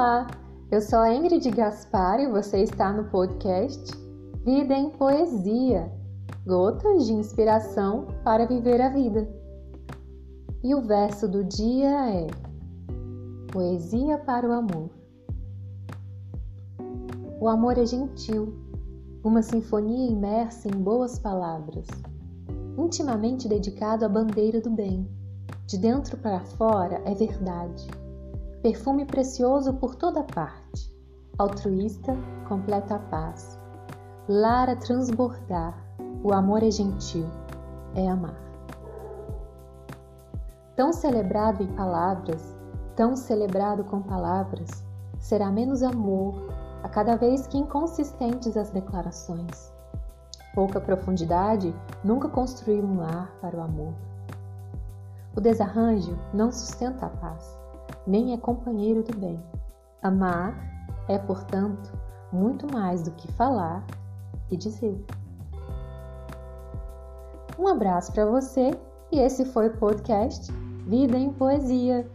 Olá, eu sou a Ingrid Gaspar e você está no podcast Vida em Poesia Gotas de inspiração para viver a vida. E o verso do dia é Poesia para o amor. O amor é gentil, uma sinfonia imersa em boas palavras, intimamente dedicado à bandeira do bem. De dentro para fora é verdade perfume precioso por toda parte, altruísta, completa a paz. Lara transbordar, o amor é gentil, é amar. Tão celebrado em palavras, tão celebrado com palavras, será menos amor a cada vez que inconsistentes as declarações. Pouca profundidade nunca construiu um lar para o amor. O desarranjo não sustenta a paz nem é companheiro do bem. Amar é, portanto, muito mais do que falar e dizer. Um abraço para você e esse foi o podcast Vida em Poesia.